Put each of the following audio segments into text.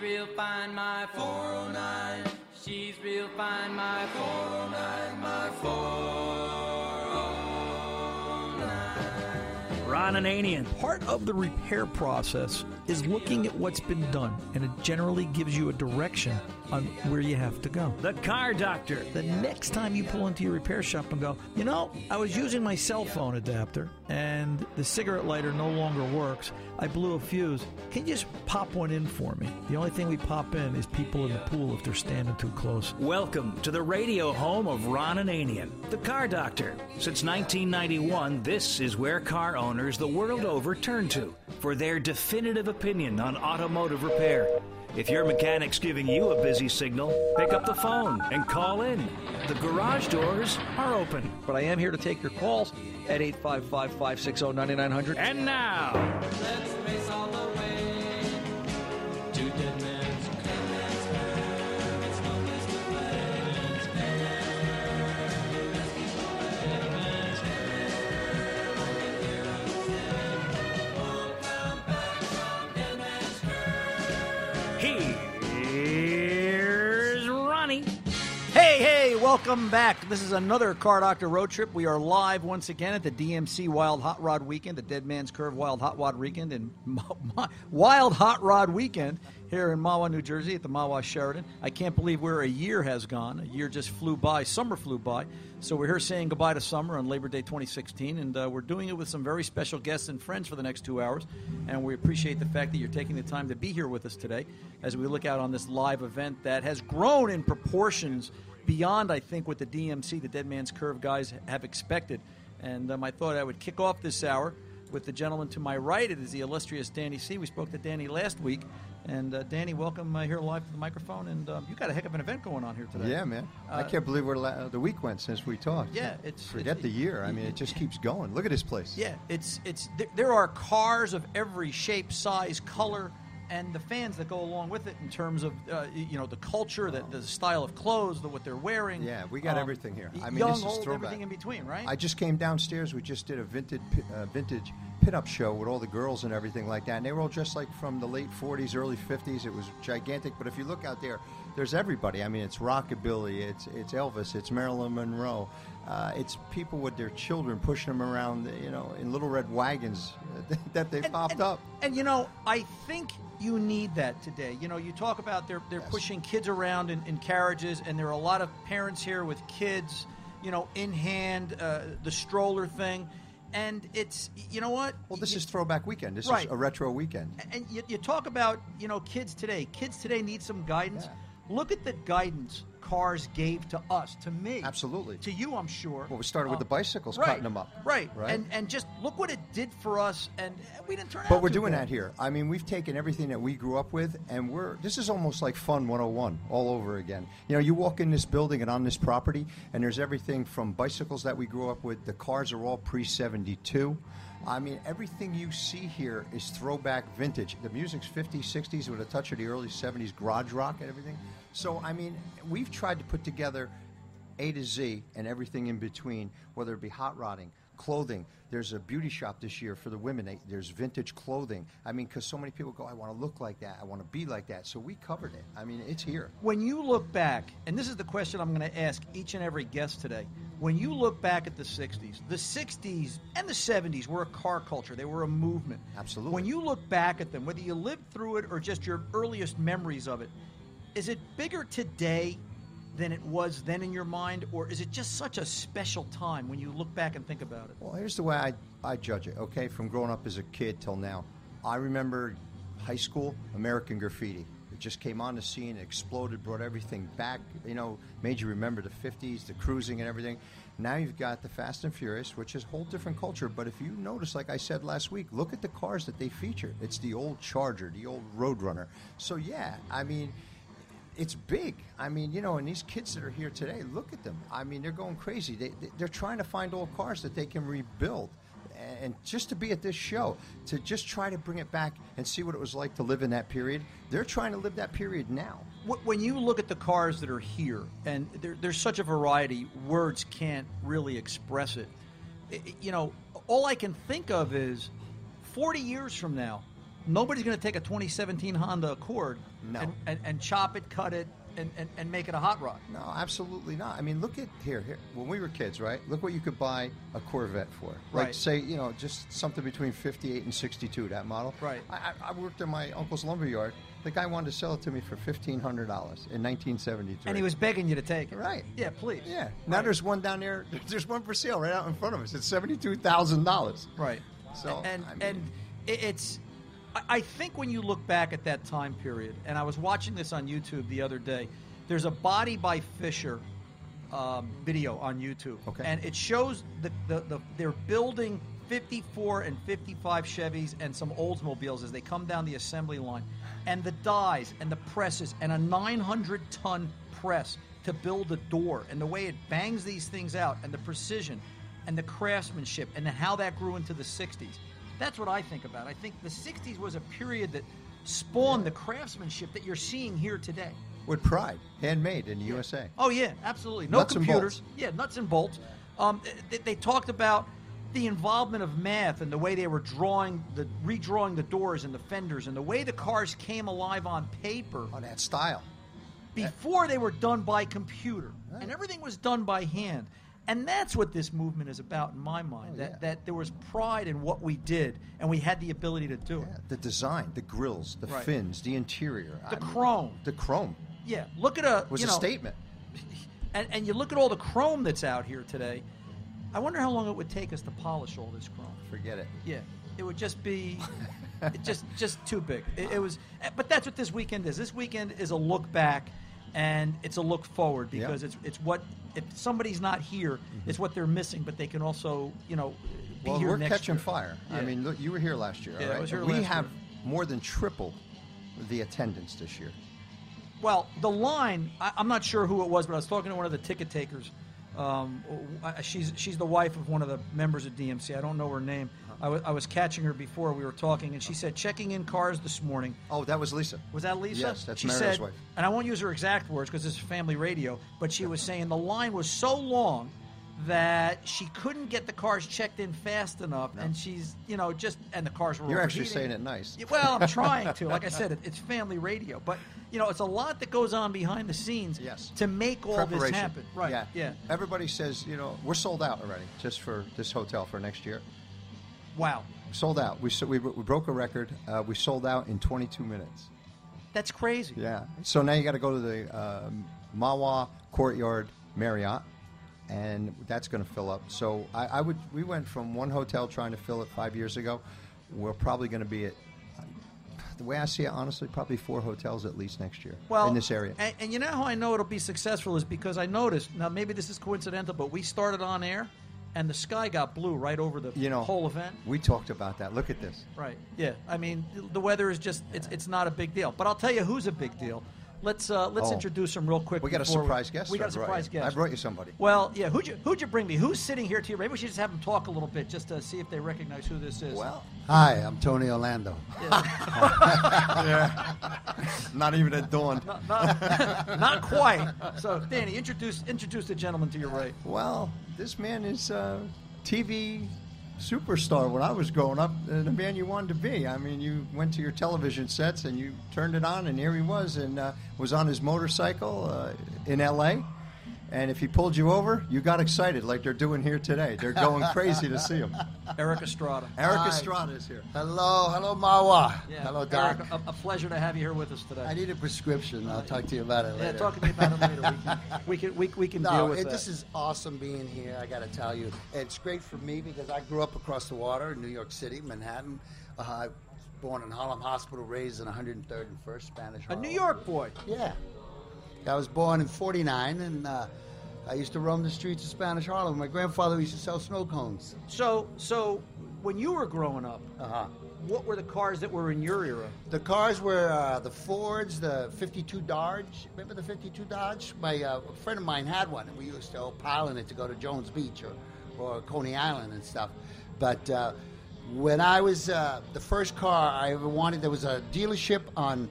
real fine, my 409. She's real fine, my 409, my 409. Ron Ananian. Part of the repair process is looking at what's been done, and it generally gives you a direction on where you have to go. The Car Doctor. The next time you pull into your repair shop and go, you know, I was using my cell phone adapter and the cigarette lighter no longer works. I blew a fuse. Can you just pop one in for me? The only thing we pop in is people in the pool if they're standing too close. Welcome to the radio home of Ron Ananian, the Car Doctor. Since 1991, this is where car owners the world over turn to for their definitive opinion on automotive repair. If your mechanic's giving you a busy signal, pick up the phone and call in. The garage doors are open. But I am here to take your calls at 855 560 9900. And now, welcome back. This is another Car Doctor Road Trip. We are live once again at the DMC Wild Hot Rod Weekend, the Dead Man's Curve Wild Hot Rod Weekend, and Wild Hot Rod Weekend here in Mahwah, New Jersey at the Mahwah Sheraton. I can't believe where a year has gone. A year just flew by. Summer flew by. So we're here saying goodbye to summer on Labor Day 2016, and uh, we're doing it with some very special guests and friends for the next two hours. And we appreciate the fact that you're taking the time to be here with us today as we look out on this live event that has grown in proportions beyond, I think, what the DMC, the Dead Man's Curve guys, have expected. And um, I thought I would kick off this hour with the gentleman to my right. It is the illustrious Danny C. We spoke to Danny last week. And uh, Danny, welcome uh, here live to the microphone. And um, you got a heck of an event going on here today. Yeah, man. I Uh, can't believe where la- the week went since we talked. Yeah, it's Forget it's- the year. I mean, it just keeps going. Look at this place. Yeah, it's it's there, there are cars of every shape, size, color, and the fans that go along with it in terms of uh, you know the culture, the, the style of clothes, the, what they're wearing. Yeah, we got Um, everything here. I mean, young, this is old, throwback. everything in between, right? I just came downstairs. We just did a vintage uh, vintage pit-up show with all the girls and everything like that. And they were all dressed like from the late 40s, early 50s. It was gigantic. But if you look out there, there's everybody. I mean, it's rockabilly, it's it's Elvis, it's Marilyn Monroe. Uh, it's people with their children pushing them around, you know, in little red wagons that they And- popped and- up. And you know, I think you need that today. You know, you talk about they're they're Yes. pushing kids around in, in carriages, and there are a lot of parents here with kids, you know, in hand, uh, the stroller thing, and it's you know what? Well, this You- is throwback weekend. This Right. is a retro weekend. and you, you talk about you know kids today kids today need some guidance Yeah. look at the guidance cars gave to us to me Absolutely. to you i'm sure Well, we started with Um, the bicycles, right, cutting them up. right Right. and and just look what it did for us and we didn't turn out But we're doing bad. that here. I mean, we've taken everything that we grew up with, and we're this is almost like Fun 101 all over again. You know, you walk in this building and on this property, and there's everything from bicycles that we grew up with. The cars are all pre 72. I mean, everything you see here is throwback vintage. The music's 50s, 60s with a touch of the early 70s garage rock and everything. So, I mean, we've tried to put together A to Z and everything in between, whether it be hot rodding, clothing. There's a beauty shop this year for the women. There's vintage clothing. I mean, because so many people go, I want to look like that. I want to be like that. So we covered it. I mean, it's here. when you look back and this is the question i'm going to ask each and every guest today when you look back at the 60s the 60s and the 70s were a car culture they were a movement Absolutely. when you look back at them whether you lived through it or just your earliest memories of it is it bigger today than it was then in your mind or is it just such a special time when you look back and think about it Well, here's the way I, I judge it, okay, from growing up as a kid till now. I remember high school, American Graffiti. It just came on the scene, exploded, brought everything back, you know, made you remember the 50s, the cruising and everything. Now you've got the Fast and Furious, which is a whole different culture. But if you notice, like I said last week, look at the cars that they feature. It's the old Charger, the old Roadrunner. So, yeah, I mean, it's big. I mean, you know, and these kids that are here today, look at them. I mean, they're going crazy. They, they, they're trying to find old cars that they can rebuild. And just to be at this show, to just try to bring it back and see what it was like to live in that period, they're trying to live that period now. When you look at the cars that are here, and there, there's such a variety, words can't really express it. You know, all I can think of is 40 years from now, nobody's going to take a 2017 Honda Accord No. and, and, and chop it, cut it, and, and, and make it a hot rod. No, absolutely not. I mean, look at here. Here, when we were kids, right? Look what you could buy a Corvette for. Like, Right. say, you know, just something between fifty-eight and sixty-two. That model. Right. I, I- worked in my uncle's lumber yard. The guy wanted to sell it to me for fifteen hundred dollars in nineteen seventy-three. And he was begging you to take it. Right. Yeah, please. Yeah. Now Right. there's one down there. There's one for sale right out in front of us. It's seventy-two thousand dollars. Right. So, and I mean- and it's I- think when you look back at that time period, and I was watching this on YouTube the other day. There's a Body by Fisher um, video on YouTube, Okay. and it shows the, the, the they're building 54 and 55 Chevys and some Oldsmobiles as they come down the assembly line, and the dies and the presses and a 900 ton press to build a door, and the way it bangs these things out, and the precision, and the craftsmanship, and then how that grew into the 60s. That's what I think about. I think the 60s was a period that spawned the craftsmanship that you're seeing here today. With pride, handmade in the USA. Oh yeah, absolutely. No Nuts computers. Yeah, nuts and bolts. Um, they, they talked about the involvement of math and the way they were drawing the redrawing the doors and the fenders and the way the cars came alive on paper Oh, that style. before they were done by computer and everything was done by hand. And that's what this movement is about in my mind. Oh, that yeah. that there was pride in what we did and we had the ability to do Yeah, it. the design, the grills, the Right. fins, the interior, The I mean, chrome. the chrome Yeah, look at a was you a know, statement. and, and you look at all the chrome that's out here today. I wonder how long it would take us to polish all this chrome. Forget it. Yeah, it would just be just just too big. It, it was, but that's what this weekend is. This weekend is a look back, and it's a look forward Yeah. because it's it's what if somebody's not here, it's what they're missing. But they can also you know be Well, here we're catching year. fire. I mean, look, you were here last year. Yeah, right? was here we have year. more than triple the attendance this year. Well, the line, I, I'm not sure who it was, but I was talking to one of the ticket takers. Um, she's she's the wife of one of the members of DMC. I don't know her name. I I was catching her before we were talking, and she said checking in cars this morning. Oh, that was Lisa. Was that Lisa? Yes, that's she Mario's said, wife. and I won't use her exact words because this is family radio, but she was saying the line was so long that she couldn't get the cars checked in fast enough, and she's you know just and the cars were. You're actually saying it nice. Well, I'm trying to. Like I said, it, it's family radio, but you know, it's a lot that goes on behind the scenes Yes. to make all this happen. Right? Yeah. Yeah. Everybody says, you know, we're sold out already just for this hotel for next year. Wow, Sold out. We so we, we broke a record. Uh, we sold out in 22 minutes. that's crazy. Yeah. So now you got to go to the um, Mahwah Courtyard Marriott, and that's going to fill up. So I, I would. We went from one hotel trying to fill it five years ago. We're probably going to be at. The way I see it, honestly, probably four hotels at least next year Well, in this area. And, and you know how I know it'll be successful is because I noticed. Now, maybe this is coincidental, but we started on air, and the sky got blue right over the you know, whole event. We talked about that. Look at this. Right. Yeah. I mean, the weather is just it's it's not a big deal. But I'll tell you who's a big deal. Let's uh, let's Oh. introduce him real quick. We got a before surprise guest. We got a I brought surprise guest. I brought you somebody. Well, yeah. Who'd you who'd you bring me? Who's sitting here to you? Maybe we should just have them talk a little bit just to see if they recognize who this is. Well, Hi, I'm Tony Orlando. yeah not even at dawn. not, not quite. So, Danny, introduce introduce the gentleman to your right. Well, this man is a TV superstar when I was growing up, and the man you wanted to be. I mean, you went to your television sets and you turned it on, and here he was, and uh, was on his motorcycle uh, in L.A. And if he pulled you over, you got excited like they're doing here today. They're going crazy to see him. Erik Estrada. Erik Hi. Estrada is here. Hello, hello, Mahwah. Yeah. Hello, Doc. Erik, a, a pleasure to have you here with us today. I need a prescription. I'll talk to you about it later. yeah, talk to me about it later. We can we can, we, we can deal with it, that. this is awesome being here. I got to tell you, it's great for me because I grew up across the water in New York City, Manhattan. Uh, I was born in Harlem Hospital, raised in 103rd and 1st Spanish. a New York boy. Yeah. I was born in 49, and uh, I used to roam the streets of Spanish Harlem. My grandfather used to sell snow cones. So so when you were growing up, Uh-huh. what were the cars that were in your era? The cars were uh, the Fords, the 52 Dodge. Remember the 52 Dodge? My uh, a friend of mine had one, and we used to pile in it to go to Jones Beach or, or Coney Island and stuff. But uh, when I was uh, the first car I ever wanted, there was a dealership on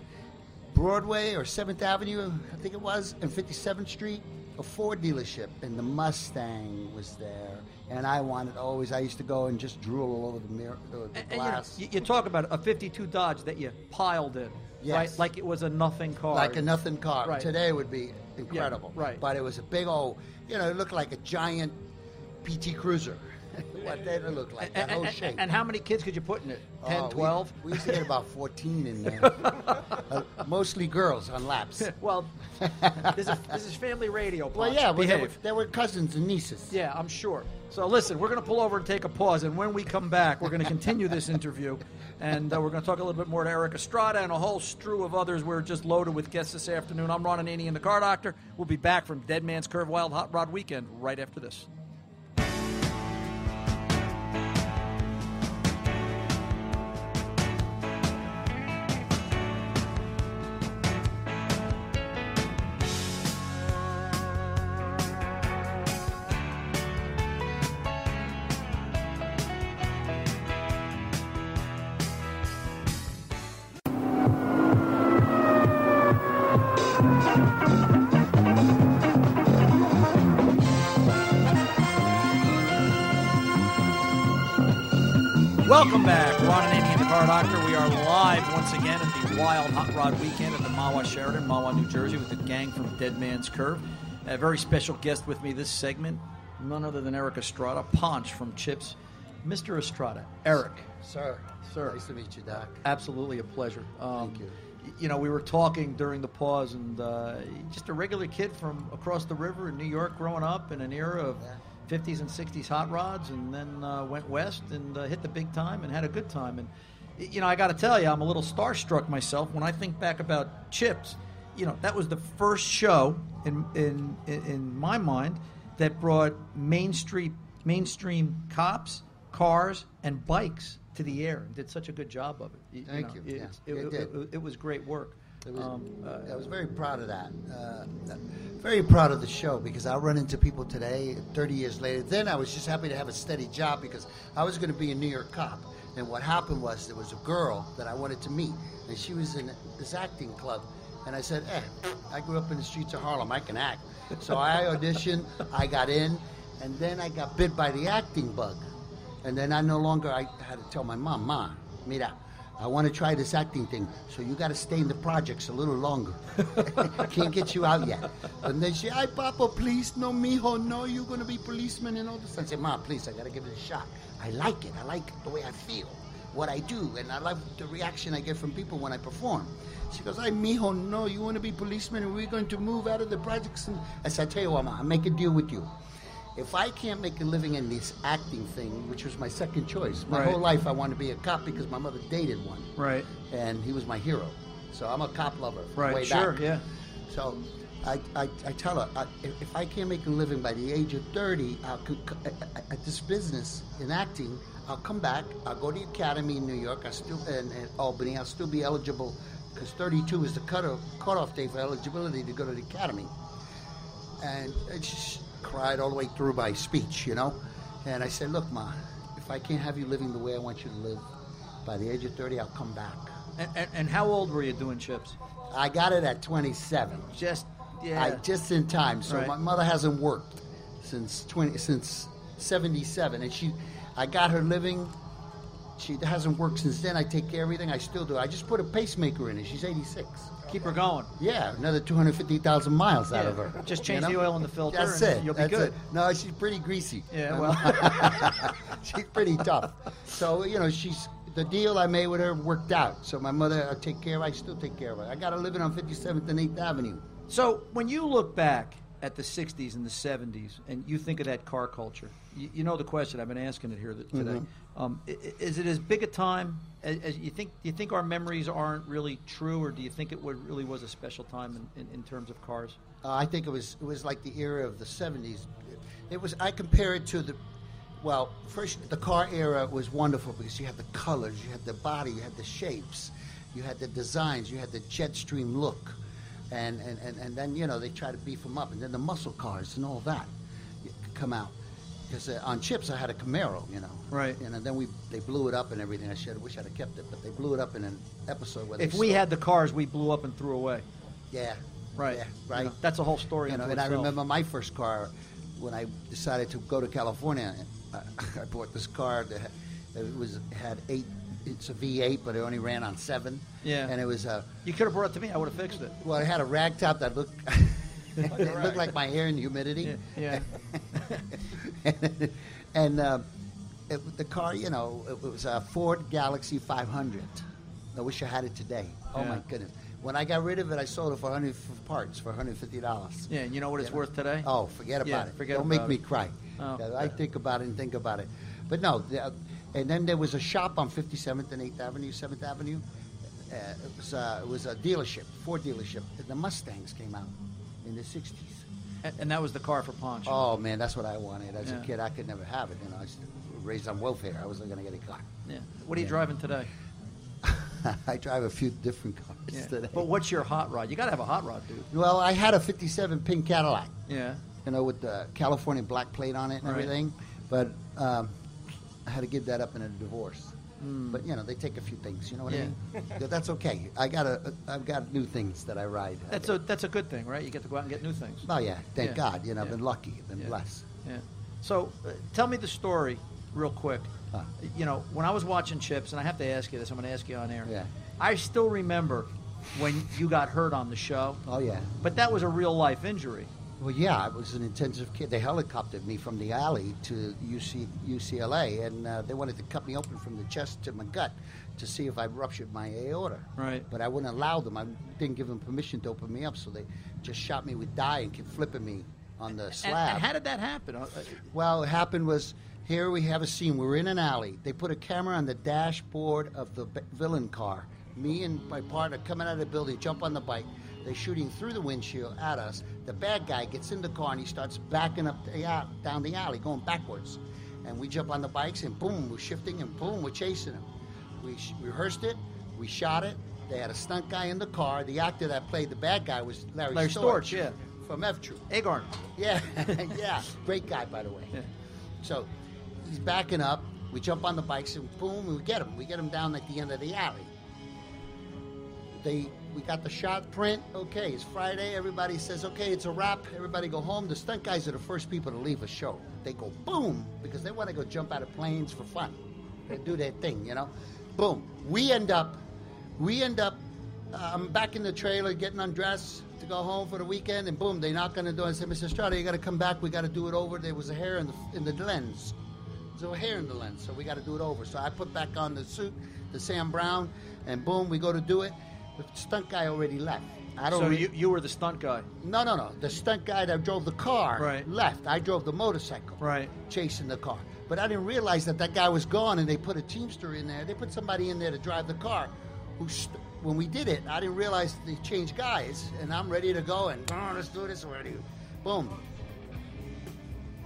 Broadway or 7th Avenue, I think it was, and 57th Street. a Ford dealership, and the Mustang was there. And I wanted always. I used to go and just drool all over the mirror, the, the And, and, you, know, glass, you, you talk about a 52 Dodge that you piled in, Yes. right? Like it was a nothing car. like a nothing car. Right. Today would be incredible. right. But it was a big old. You know, it looked like a giant PT Cruiser. What it look like? That And, whole shape. and how many kids could you put in it? 10, Oh, we- 12? We, used to get about 14 in there. Uh, mostly girls on laps. well, this is, this is family radio. Well, yeah, well, they were, they were cousins and nieces. Yeah, I'm sure. So listen, we're going to pull over and take a pause, and when we come back, we're going to continue this interview, and uh, we're going to talk a little bit more to Erik Estrada and a whole strew of others. We're just loaded with guests this afternoon. I'm Ron Ananian, the Car Doctor. We'll be back from Dead Man's Curve Wild Hot Rod Weekend right after this. Welcome back, Ron Ananian the Car Doctor. We are live once again at the Wild Hot Rod Weekend at the Mahwah Sheraton, Mahwah, New Jersey, with the gang from Dead Man's Curve. A very special guest with me this segment, none other than Erik Estrada, Ponch from Chips. Mr. Estrada, Erik, Sir. Sir. Nice to meet you, Doc. absolutely a pleasure. Um, Thank you. You know, we were talking during the pause, and uh, just a regular kid from across the river in New York, growing up in an era of Yeah. 50s and 60s hot rods, and then uh, went west and uh, hit the big time and had a good time. And you know, I got to tell you, I'm a little starstruck myself when I think back about Chips. You know, that was the first show in in in, my mind that brought mainstream mainstream cops, cars, and bikes to the air and did such a good job of it. Y- Thank know, you. Yeah, it, it it- it- it was great work. Was, Um, uh, I was very proud of that. Uh, very proud of the show because I run into people today, 30 years later. Then I was just happy to have a steady job because I was going to be a New York cop. And what happened was there was a girl that I wanted to meet, and she was in this acting club. And I said, eh, I grew up in the streets of Harlem. I can act. So I auditioned, I got in, and then I got bit by the acting bug. And then I no longer, I had to tell my mom, Ma, mira, I want to try this acting thing, so you got to stay in the projects a little longer. Can't get you out yet. And then she, ay, Papa, please, no, mijo, no, you're going to be policeman and all this. I said, Ma, please, I got to give it a shot. I like it. I like the way I feel, what I do, and I like the reaction I get from people when I perform. She goes, ay, mijo, no, you want to be policeman and we're going to move out of the projects. And I said, I tell you what, Ma, I'll make a deal with you. If I can't make a living in this acting thing, which was my second choice, my Right. whole life I wanted to be a cop because my mother dated one right, and he was my hero. So I'm a cop lover. right, way sure, back. yeah. So I, I, I tell her, I, if, I can't make a living by the age of 30 I'll, at- this business in acting, I'll come back. I'll go to the academy in New York. I still and, and Albany. I'll still be eligible because 32 is the cutoff cutoff date for eligibility to go to the academy. And just cried all the way through my speech, you know. And I said, look, ma, if I can't have you living the way I want you to live, by the age of 30, I'll come back. And, and, and how old were you doing Chips? I got it at 27. Just, yeah. I just in time. So Right. my mother hasn't worked since 20 since 77 and she I got her living she hasn't worked since then. I take care of everything. I still do. I just put a pacemaker in her. She's 86. Keep her going. Yeah, another 250,000 miles out Yeah, of her. just change the oil in the filter That's and it. you'll be That's good. it. No, she's pretty greasy. Yeah, well. she's pretty tough. So you know, she's the deal I made with her worked out. So my mother, I take care of. I still take care of her. I got her living on 57th and 8th Avenue. So when you look back at the '60s and the '70s, and you think of that car culture, you, you know the question I've been asking it here th- today. Mm-hmm. Um, is it as big a time as, as you think? Do you think our memories aren't really true, or do you think it really was a special time in, in, in terms of cars? Uh, I think it was it was like the era of the '70s. It was. I compare it to the. Well, first the car era was wonderful because you had the colors, you had the body, you had the shapes, you had the designs, you had the jet stream look, and and, and, and then you know they try to beef them up, and then the muscle cars and all that come out. Because uh, on chips I had a Camaro, you know, Right. and then we they blew it up and everything. I should wish I'd have kept it, but they blew it up in an episode where If they we had the cars we blew up and threw away, yeah, Right. Yeah, right. You know, that's a whole story. You know, and I remember my first car when I decided to go to California. I, I bought this car that had- it was had eight. It's a V8, but it only ran on seven. Yeah. And it was a You could have brought it to me. I would have fixed it. well, it had a rag top that looked it looked like my hair in humidity. Yeah. and uh, it, the car, you know, it, was a Ford Galaxie 500. I wish I had it today. Oh Yeah. my goodness! When I got rid of it, I sold it for 100 for parts for 150 dollars. Yeah, and you know what it's know? worth today? Oh, forget about Yeah, it. forget Don't make about me cry. Oh. Yeah, I think about it and think about it. But no, the, and then there was a shop on 57th and 8th Avenue, 7th Avenue. Uh, it was uh, it was a dealership, Ford dealership. The Mustangs came out in the 60s. And, that was the car for Poncho. Oh man, that's what I wanted. As Yeah. a kid, I could never have it. You know, I was raised on welfare. I wasn't going to get a car. Yeah. What are you Yeah. driving today? I drive a few different cars today. But what's your hot rod? You got to have a hot rod, dude. well, I had a '57 pink Cadillac. Yeah. you know, with the California black plate on it and Right. everything. But um, I had to give that up in a divorce. But you know, they take a few things. You know what. Yeah. I mean? Yeah, That's okay. I got a, I've got new things that I ride. That's a that's a good thing, right? You get to go out and get new things. Oh yeah, thank Yeah. God. You know, I've Yeah. been lucky, I've been blessed. Yeah. So, uh, tell me the story, real quick. Huh. You know, when I was watching Chips, and I have to ask you this, I'm going to ask you on air. Yeah. I still remember when you got hurt on the show, Oh yeah. but that was a real life injury. Well, yeah, I was an intensive kid. They helicoptered me from the alley to UC, UCLA, and uh, they wanted to cut me open from the chest to my gut to see if I ruptured my aorta. Right. But I wouldn't allow them. I didn't give them permission to open me up, so they just shot me with dye and kept flipping me on the slab. and how did that happen? Uh, uh, Well, what happened was here we have a scene. We're in an alley. They put a camera on the dashboard of the villain car. Me and my partner coming out of the building, jump on the bike. They're shooting through the windshield at us. The bad guy gets in the car and he starts backing up the, down the alley, going backwards. And we jump on the bikes and boom, we're shifting and boom, we're chasing him. We sh- rehearsed it. We shot it. They had a stunt guy in the car. The actor that played the bad guy was Larry, Larry Storch, Storch, yeah. from F Troop. Agarn. Yeah, yeah. Great guy, by the way. Yeah. So he's backing up. We jump on the bikes and boom, we get him. We get him down at the end of the alley. They we got the shot print. Okay, it's Friday. Everybody says, okay, it's a wrap. Everybody go home. The stunt guys are the first people to leave a show. They go boom because they want to go jump out of planes for fun. They do their thing, you know. Boom. We end up, we end up. Uh, I'm back in the trailer getting undressed to go home for the weekend, and boom, they knock on the door and say, "Mr. Strada, you got to come back. We got to do it over." There was a hair in the in the lens. There's a hair in the lens, so we got to do it over. So I put back on the suit, the Sam Browne, and boom, we go to do it. The stunt guy already left. I don't. So re- you, you were the stunt guy. no, no, no. The stunt guy that drove the car Right. left. I drove the motorcycle Right. chasing the car. But I didn't realize that that guy was gone, and they put a teamster in there. They put somebody in there to drive the car. Who, st- when we did it, I didn't realize they changed guys, and I'm ready to go and oh, let's do this already. Boom.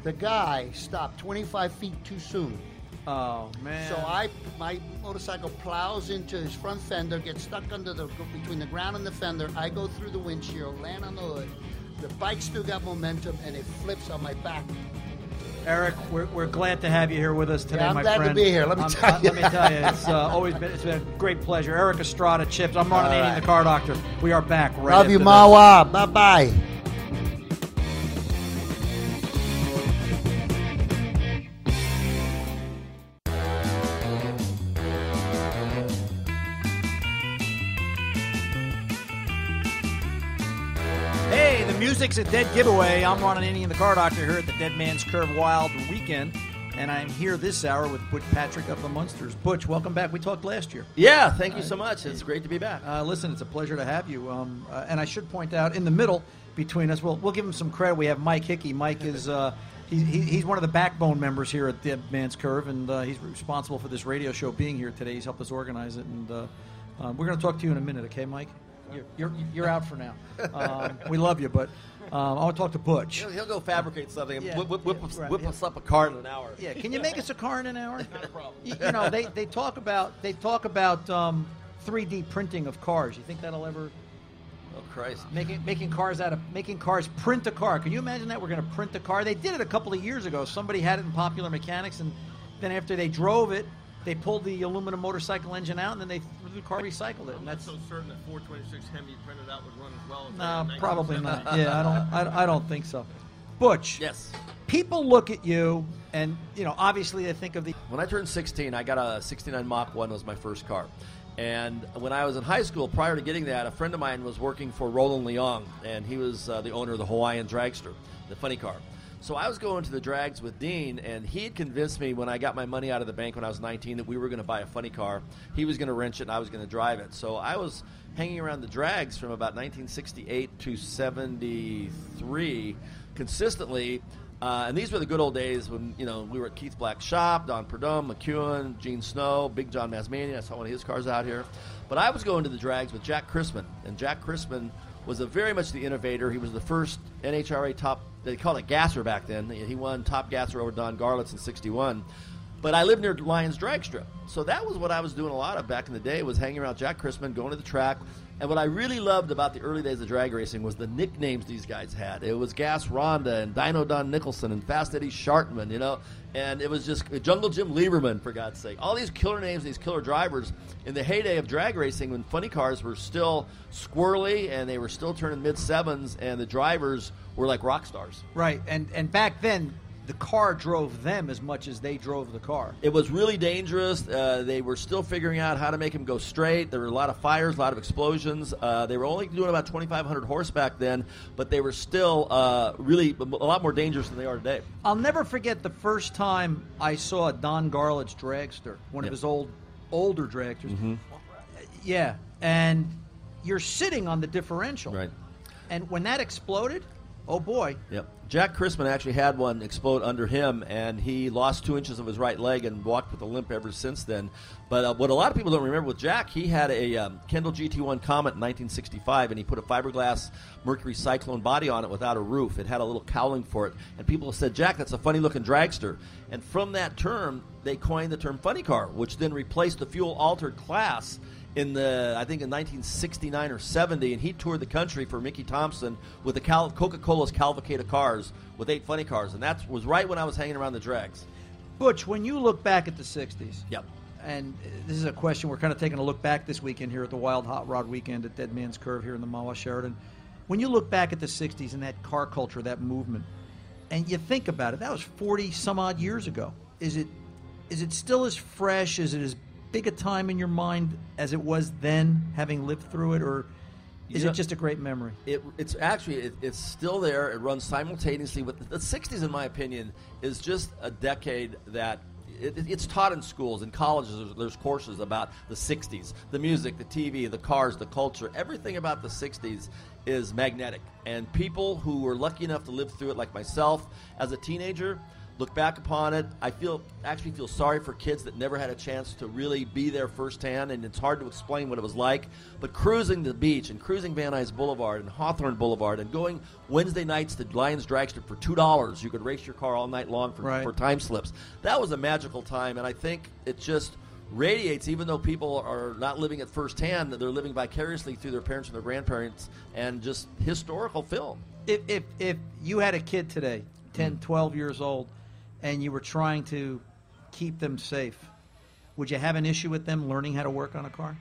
The guy stopped 25 feet too soon. Oh man. So I, my motorcycle plows into his front fender, gets stuck under the between the ground and the fender. I go through the windshield, land on the hood. The bike still got momentum, and it flips on my back. Erik, we're, we're glad to have you here with us today, Yeah, I'm my glad to friend. be here. Let me I'm- tell uh, you. Let me tell you, it's uh, always been it's been a great pleasure. Erik Estrada, Chips. I'm Ron All right. the car doctor. We are back. Right Love you. Mahwah. Bye bye. Hey, the a dead giveaway. I'm Ron Ananian, the car doctor, here at the Dead Man's Curve Wild Weekend. And I'm here this hour with Butch Patrick of the Munsters. Butch, welcome back. We talked last year. Yeah, thank you so much. It's great to be back. Uh, listen, it's a pleasure to have you. Um, uh, and I should point out, in the middle between us, we'll, we'll give him some credit. We have Mike Hickey. Mike is uh, he, he, he's one of the backbone members here at Dead Man's Curve, and uh, he's responsible for this radio show being here today. He's helped us organize it, and uh, uh, we're going to talk to you in a minute, okay, Mike? You're, you're, you're out for now. Um, we love you, but um, I want to talk to Butch. He'll, he'll go fabricate something and Yeah, whip, whip, whip, yeah, us, right, whip yeah. us up a car in an hour. Yeah, can you make us a car in an hour? Not a problem. You, you know, they, they talk about they talk about um, 3D printing of cars. You think that'll ever Oh, Christ. making making cars out of making cars print a car? Can you imagine that? We're going to print a car. They did it a couple of years ago. Somebody had it in Popular Mechanics, and then after they drove it, they pulled the aluminum motorcycle engine out, and then they threw the car recycled it. I'm And not that's so certain that 426 Hemi printed out would run as well as no, that probably not. Yeah, I don't. I, I don't think so. Butch, Yes. people look at you, and you know, obviously they think of the When I turned 16, I got a 69 Mach 1 was my first car. And when I was in high school, prior to getting that, a friend of mine was working for Roland Leong, and he was uh, the owner of the Hawaiian Dragster, the funny car. So I was going to the drags with Dean, and he had convinced me when I got my money out of the bank when I was 19 that we were going to buy a funny car. He was going to wrench it, and I was going to drive it. So I was hanging around the drags from about 1968 to 73 consistently. Uh, and these were the good old days when you know we were at Keith Black's shop, Don Prudhomme, McEwen, Gene Snow, Big John Mazmanian. I saw one of his cars out here. But I was going to the drags with Jack Chrisman, and Jack Chrisman was a very much the innovator. He was the first NHRA top. They called it gasser back then. He won top gasser over Don Garlits in '61. But I lived near Lions Drag Strip, so that was what I was doing a lot of back in the day. Was hanging around Jack Chrisman, going to the track. And what I really loved about the early days of drag racing was the nicknames these guys had. It was Gas Ronda and Dyno Don Nicholson and Fast Eddie Schartman, you know, and it was just Jungle Jim Liberman, for God's sake. All these killer names, these killer drivers in the heyday of drag racing when funny cars were still squirrely and they were still turning mid sevens, and the drivers were like rock stars. right, and and back then the car drove them as much as they drove the car. It was really dangerous. Uh, they were still figuring out how to make him go straight. There were a lot of fires, a lot of explosions. Uh, they were only doing about 2,500 horse back then, but they were still uh, really a lot more dangerous than they are today. I'll never forget the first time I saw Don Garlits's dragster, one of Yep. his old older dragsters. Yeah, and you're sitting on the differential. Right. And when that exploded, oh boy. Yep. Jack Chrisman actually had one explode under him, and he lost two inches of his right leg and walked with a limp ever since then. But uh, what a lot of people don't remember with Jack, he had a um, Kendall GT1 Comet in 1965, and he put a fiberglass Mercury Cyclone body on it without a roof. It had a little cowling for it, and people said, "Jack, that's a funny-looking dragster." And from that term, they coined the term "funny car," which then replaced the fuel-altered class in the I think in 1969 or 70, and he toured the country for Mickey Thompson with the Cal- Coca-Cola's Cavalcade of cars with eight funny cars, and that was right when I was hanging around the drags. Butch, when you look back at the 60s, Yep. and this is a question we're kind of taking a look back this weekend here at the Wild Hot Rod Weekend at Dead Man's Curve here in the Mahwah Sheraton. When you look back at the 60s and that car culture, that movement, and you think about it, that was 40 some odd years ago. Is it is it still as fresh? Is it as big a time in your mind as it was then, having lived through it, or is You know- it just a great memory? It, it's actually it, it's still there. It runs simultaneously with the '60s. In my opinion, is just a decade that it, it- it's taught in schools and colleges. There's, there's courses about the '60s, the music, the TV, the cars, the culture. Everything about the '60s is magnetic, and people who were lucky enough to live through it, like myself, as a teenager. Look back upon it. I feel actually feel sorry for kids that never had a chance to really be there firsthand, and it's hard to explain what it was like. But cruising the beach and cruising Van Nuys Boulevard and Hawthorne Boulevard and going Wednesday nights to Lions Drag Strip for two dollars, you could race your car all night long for, Right. for time slips. That was a magical time, and I think it just radiates. Even though people are not living it firsthand, that they're living vicariously through their parents and their grandparents, and just historical film. if if if you had a kid today, 10, Mm. 12 years old, and you were trying to keep them safe, would you have an issue with them learning how to work on a car?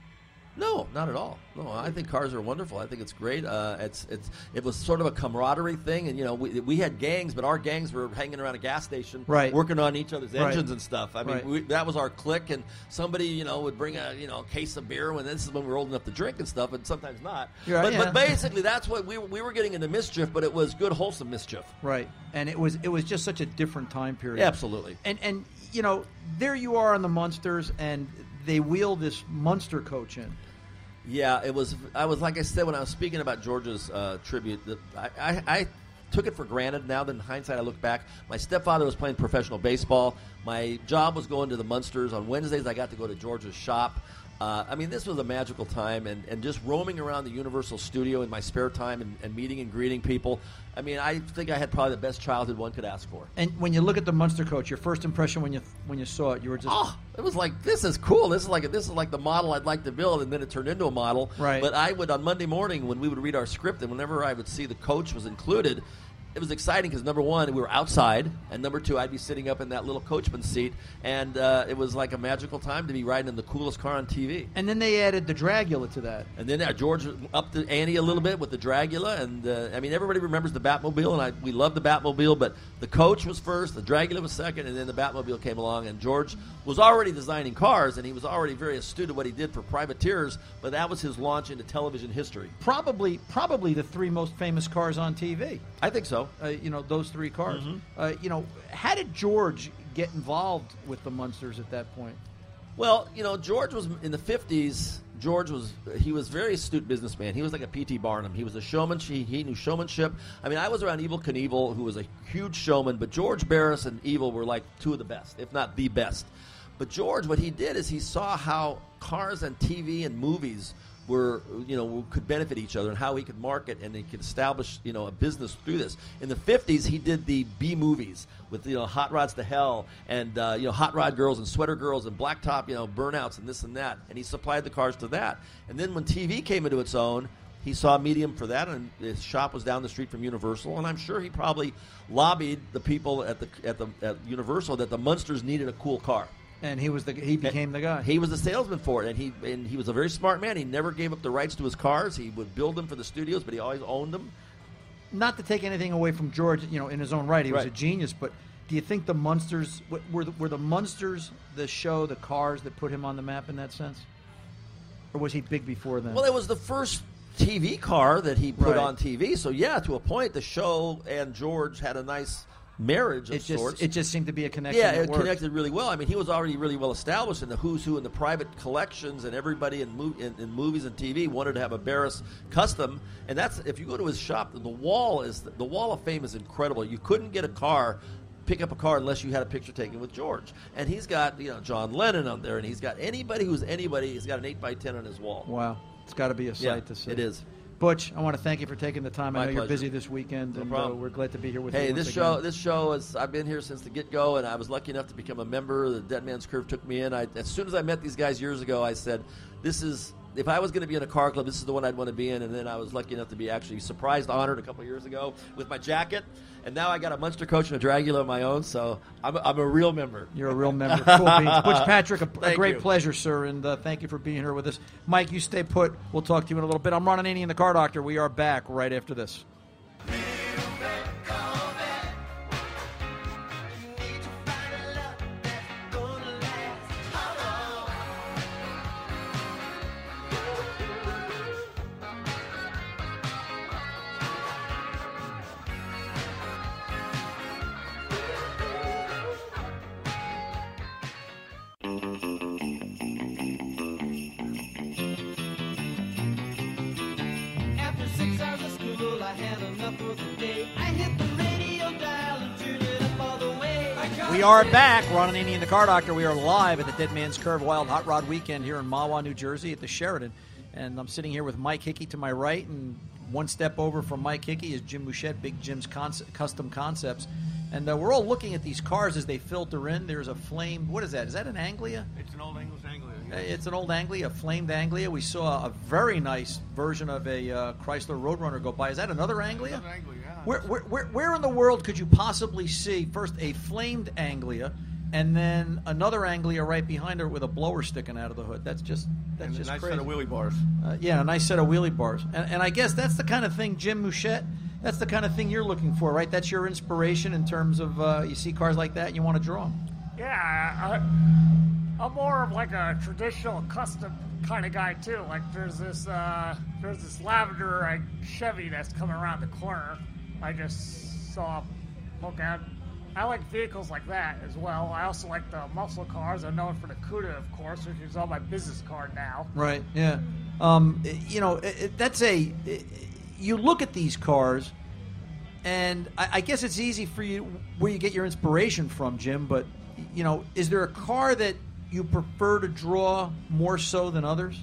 No, not at all. No, I think cars are wonderful. I think it's great. Uh, it's it's it was sort of a camaraderie thing, and you know we, we had gangs, but our gangs were hanging around a gas station, Right. working on each other's Right. engines and stuff. I mean, Right. we, that was our clique, and somebody you know would bring a you know case of beer when this is when we were old enough to drink and stuff, and sometimes not. Right, but, yeah. but basically, that's what we were, we were getting into mischief, but it was good, wholesome mischief. Right. And it was it was just such a different time period. Yeah, absolutely. And and you know, there you are on the Munsters and they wheel this Munster coach in. Yeah, it was. I was like I said when I was speaking about George's uh, tribute. That I, I, I took it for granted. Now that in hindsight, I look back. My stepfather was playing professional baseball. My job was going to the Munsters on Wednesdays. I got to go to George's shop. Uh, I mean, this was a magical time, and, and just roaming around the Universal Studio in my spare time and, and meeting and greeting people. I mean, I think I had probably the best childhood one could ask for. And when you look at the Munster coach, your first impression when you when you saw it, you were just Oh, it was like this is cool. This is like this is like the model I'd like to build, and then it turned into a model. Right. But I would on Monday morning when we would read our script, and whenever I would see the coach was included, it was exciting because number one, we were outside, and number two, I'd be sitting up in that little coachman seat, and uh, it was like a magical time to be riding in the coolest car on TV. And then they added the Dragula to that. And then uh, George upped the ante a little bit with the Dragula, and uh, I mean everybody remembers the Batmobile, and I, we love the Batmobile, but the Coach was first, the Dragula was second, and then the Batmobile came along, and George was already designing cars, and he was already very astute at what he did for privateers, but that was his launch into television history. Probably, probably the three most famous cars on TV. I think so. Uh, you know those three cars. Mm-hmm. Uh, you know, how did George get involved with the Munsters at that point? Well, you know, George was in the fifties. George was he was very astute businessman. He was like a P.T. Barnum. He was a showman. He, he knew showmanship. I mean, I was around Evel Knievel, who was a huge showman, but George Barris and Evel were like two of the best, if not the best. But George, what he did is he saw how cars and TV and movies were, you know, could benefit each other and how he could market and he could establish, you know, a business through this. In the 50s, he did the B movies with, you know, Hot Rods to Hell and, uh, you know, Hot Rod Girls and Sweater Girls and Blacktop, you know, Burnouts and this and that. And he supplied the cars to that. And then when TV came into its own, he saw a medium for that, and his shop was down the street from Universal. And I'm sure he probably lobbied the people at the at the at Universal that the Munsters needed a cool car. And he was the he became the guy. He was the salesman for it, and he and he was a very smart man. He never gave up the rights to his cars. He would build them for the studios, but he always owned them. Not to take anything away from George, you know, in his own right, he was a genius. But do you think the Munsters were the, were the Munsters the show, the cars that put him on the map in that sense, or was he big before then? Well, it was the first TV car that he put Right. on TV. So yeah, to a point, the show and George had a nice marriage of it just sorts. it just seemed to be a connection. yeah, it worked. connected really well. I mean, he was already really well established in the who's who in the private collections, and everybody in, mov- in, in movies and TV wanted to have a Barris custom. And that's if you go to his shop, the wall is the wall of fame is incredible. You couldn't get a car. Pick up a car unless you had a picture taken with George, and he's got you know John Lennon on there, and he's got anybody who's anybody. He's got an eight by ten on his wall. Wow, it's got to be a sight Yeah, to see. it is. Butch, I want to thank you for taking the time. I My know you're busy this weekend, No and uh, we're glad to be here with you. Hey, this again. show, this show is. I've been here since the get go, and I was lucky enough to become a member. The Dead Man's Curve took me in. I, as soon as I met these guys years ago, I said, "This is." If I was going to be in a car club, this is the one I'd want to be in. And then I was lucky enough to be actually surprised, honored a couple of years ago with my jacket. And now I got a Munster coach and a Dragula of my own, so I'm a, I'm a real member. You're a real member. Cool beans. Butch Patrick, a, a great you. pleasure, sir, and uh, thank you for being here with us. Mike, you stay put. We'll talk to you in a little bit. I'm Ron Ananian, the car doctor. We are back right after this. We are back. Ron Ananian, the car doctor. We are live at the Dead Man's Curve Wild Hot Rod Weekend here in Mahwah, New Jersey at the Sheraton. And I'm sitting here with Mike Hickey to my right, and one step over from Mike Hickey is Jim Mouchette, Big Jim's Conce- Custom Concepts. And uh, we're all looking at these cars as they filter in. There's a flame. What is that? Is that an Anglia? It's an old English Anglia. Uh, It's an old Anglia, a flamed Anglia. We saw a very nice version of a uh, Chrysler Roadrunner go by. Is that another Anglia? Another Anglia. Where, where, where, where in the world could you possibly see first a flamed Anglia and then another Anglia right behind her with a blower sticking out of the hood? That's just that's and a just nice crazy. set of wheelie bars. Uh, yeah, a nice set of wheelie bars. And, and I guess that's the kind of thing, Jim Mouchette, that's the kind of thing you're looking for, right? That's your inspiration in terms of uh, you see cars like that and you want to draw them. Yeah, I, I'm more of like a traditional custom kind of guy too. Like there's this uh, there's this lavender Chevy that's coming around the corner. I just saw look at. I like vehicles like that as well. I also like the muscle cars. I'm known for the Cuda, of course, which is on my business card now. Right. Yeah. Um, you know, that's a. You look at these cars, and I, I guess it's easy for you where you get your inspiration from, Jim. But you know, is there a car that you prefer to draw more so than others?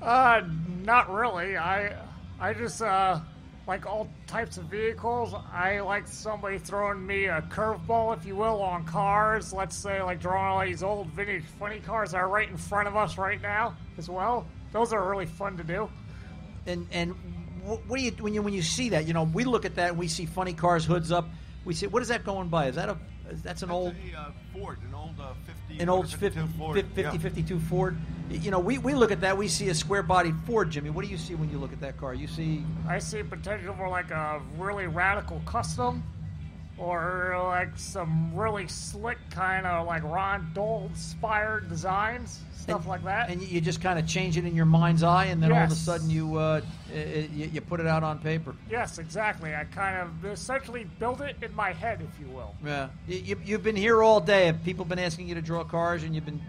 Uh, not really. I I just uh like all types of vehicles. I like somebody throwing me a curveball, if you will, on cars. Let's say like drawing all these old vintage funny cars that are right in front of us right now as well. Those are really fun to do. And and what do you when you when you see that? You know, we look at that and we see funny cars, hoods up. We see what is that going by? Is that a that's an old A, uh, Ford, an old uh, 50. an old 50, 52 Ford. 50, yeah. 52 Ford. You know, we, we look at that. We see a square bodied Ford, Jimmy. What do you see when you look at that car? You see I see potential for like a really radical custom, or like some really slick kind of like Ron Dole inspired designs, stuff and- like that. and you, just kind of change it in your mind's eye, and then all of a sudden you, uh, you you put it out on paper. yes, exactly. I kind of essentially built it in my head, if you will. Yeah, you, you've been here all day. Have people been asking you to draw cars, and you've been?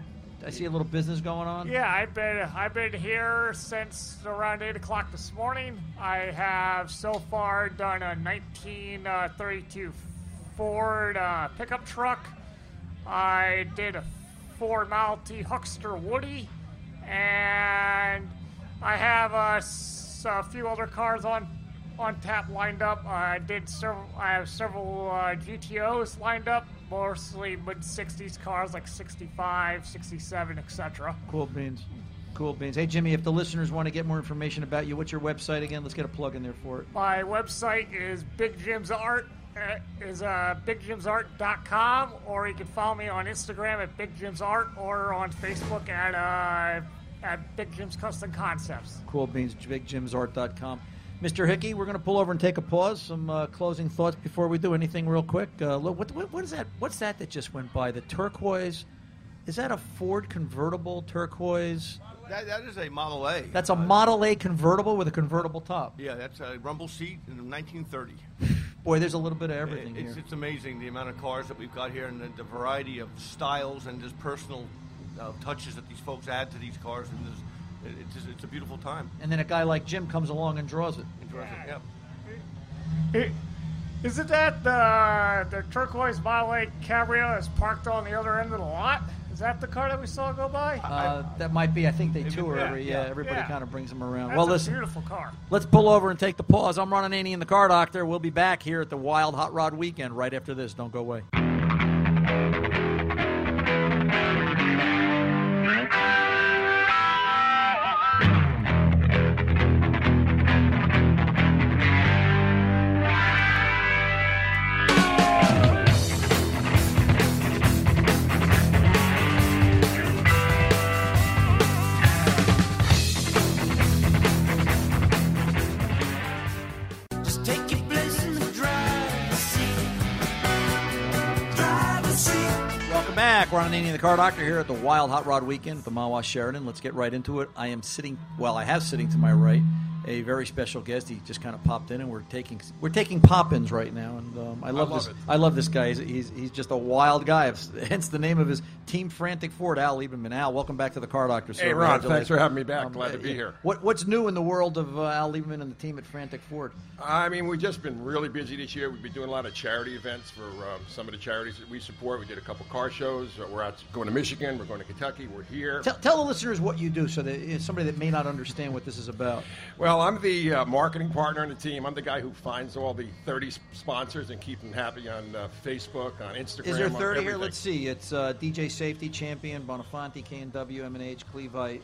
I see a little business going on. Yeah, I've been I've been here since around eight o'clock this morning. I have so far done a 1932 Ford uh, pickup truck. I did a Ford Model T Huckster Woody, and I have a, a few other cars on on tap lined up. I did several. I have several uh, GTOs lined up, mostly mid '60s cars like '65, '67, etc. Cool beans. Cool beans. Hey Jimmy, if the listeners want to get more information about you, what's your website again? Let's get a plug in there for it. My website is Big Jim's Art. uh, Is uh, bigjimsart.com, or you can follow me on Instagram at Big Jim's Art, or on Facebook at uh, at Big Jim's Custom Concepts. Cool beans. BigJimsArt.com. Mr. Hickey, we're going to pull over and take a pause. Some uh, closing thoughts before we do anything, real quick. Uh, look, what, what, what is that? What's that that just went by? The turquoise. Is that a Ford convertible turquoise? That, that is a Model A. That's a Model A convertible with a convertible top. Yeah, that's a rumble seat in 1930. Boy, there's a little bit of everything it's, here. it's amazing the amount of cars that we've got here and the, the variety of styles and just personal uh, touches that these folks add to these cars. And it- it's, just, it's a beautiful time. And then a guy like Jim comes along and draws it. Interesting. Yep. Hey, Isn't that the the turquoise Model A Cabrio that's parked on the other end of the lot? Is that the car that we saw go by? Uh, that might be. I think they tour yeah, every. Yeah, yeah, everybody yeah. kind of brings them around. That's well, a listen. beautiful car. Let's pull over and take the pause. I'm Ron Ananian in the Car Doctor. We'll be back here at the Wild Hot Rod Weekend right after this. Don't go away. Car Doctor here at the Wild Hot Rod Weekend at the Mahwah Sheraton. Let's get right into it. I am sitting. Well, I have sitting to my right a very special guest. He just kind of popped in, and we're taking we're taking pop-ins right now. And um, I love love this. it. I love this guy. He's, he's he's just a wild guy. Hence the name of his team, Frantic Ford. Al Liberman. Al, welcome back to the Car Doctor. sir. Hey, Ron, thanks for having me back. Um, Glad to be here. What what's new in the world of uh, Al Liberman and the team at Frantic Ford? I mean, we've just been really busy this year. We've been doing a lot of charity events for um, some of the charities that we support. We did a couple car shows. Uh, we're out going to Michigan. We're going to Kentucky. We're here. Tell, tell the listeners what you do, so that uh, somebody that may not understand what this is about. Well, I'm the uh, marketing partner in the team. I'm the guy who finds all the 30 sponsors and keep them happy on uh, Facebook, on Instagram. Is there 30 here? Let's see. It's uh, DJ Safety Champion, Bonafonte, K&W, M&H, Clevite,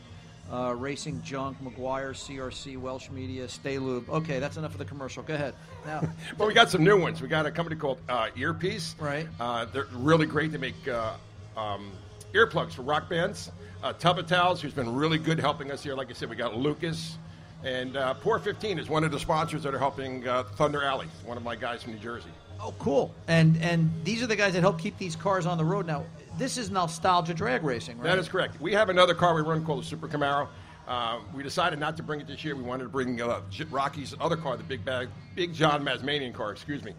uh, Racing Junk, McGuire, CRC, Welsh Media, Sta-Lube. Okay, that's enough of the commercial. Go ahead. Now, But we got some new ones. We got a company called uh, EarPeace. Right. Uh, they're really great. They make uh, um, earplugs for rock bands. Uh, Tubba Towels, who's been really good helping us here. Like I said, we got Lucas. And uh, POR-15 is one of the sponsors that are helping uh, Thunder Alley, one of my guys from New Jersey. oh, cool. And and these are the guys that help keep these cars on the road. Now, this is nostalgia drag racing, right? That is correct. We have another car we run called the Super Camaro. Uh, we decided not to bring it this year. We wanted to bring uh, Rocky's other car, the Big Bag, Big John Mazmanian car. Excuse me.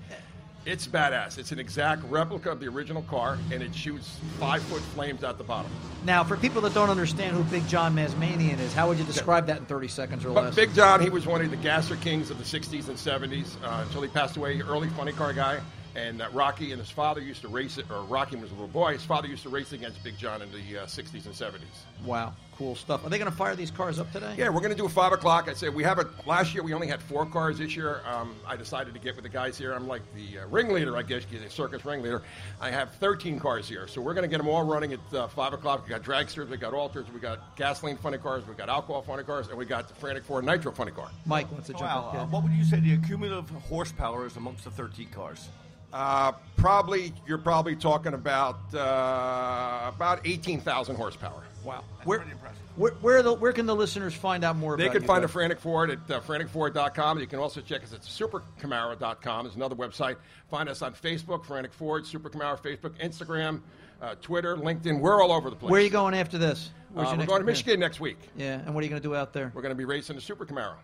It's badass. It's an exact replica of the original car, and it shoots five foot flames out the bottom. Now, for people that don't understand who Big John Mazmanian is, how would you describe that in 30 seconds or But less? Big John, he was one of the gasser kings of the 60s and 70s uh, until he passed away. Early funny car guy. And uh, Rocky and his father used to race it, or Rocky was a little boy. His father used to race against Big John in the uh, 60s and 70s. Wow, Cool stuff. Are they going to fire these cars up today? Yeah, we're going to do a five o'clock. I said we have a last year. We only had four cars. This year, um, I decided to get with the guys here. I'm like the uh, ringleader, I guess, you could say, circus ringleader. I have 13 cars here, so we're going to get them all running at uh, five o'clock. We got dragsters, we got altereds, we got gasoline funny cars, we got alcohol funny cars, and we got the Frantic Ford Nitro funny car. Mike wants to jump Wow. in. Uh, what would you say the cumulative horsepower is amongst the 13 cars? Uh, probably you're probably talking about uh, about 18,000 horsepower. Wow. That's Where, pretty impressive. where, where, the, where can the listeners find out more They about They can find a? Frantic Ford at uh, franticford.com. You can also check us at supercamaro.com. is another website. Find us on Facebook, Frantic Ford, Super Camaro, Facebook, Instagram, uh, Twitter, LinkedIn. We're all over the place. Where are you going after this? Where's Uh, we're going to? Michigan next week. Yeah, and what are you going to do out there? We're going to be racing the Super Camaro.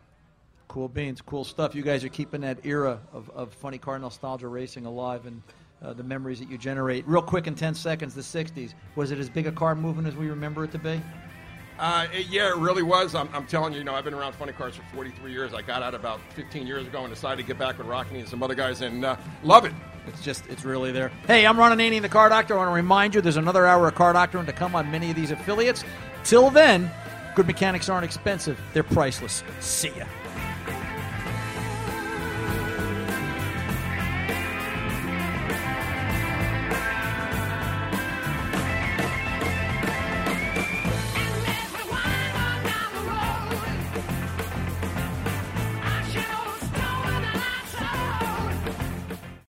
Cool beans, cool stuff. You guys are keeping that era of, of funny car nostalgia racing alive and uh, the memories that you generate. Real quick in 10 seconds, the 60s. Was it as big a car movement as we remember it to be? Uh, it- yeah, it really was. I'm, I'm telling you, you know, I've been around funny cars for 43 years. I got out about 15 years ago and decided to get back with Rockney and some other guys and uh, love it. It's just, it's really there. Hey, I'm Ron Ananian, the Car Doctor. I want to remind you there's another hour of Car Doctor to come on many of these affiliates. Till then, good mechanics aren't expensive, they're priceless. See ya.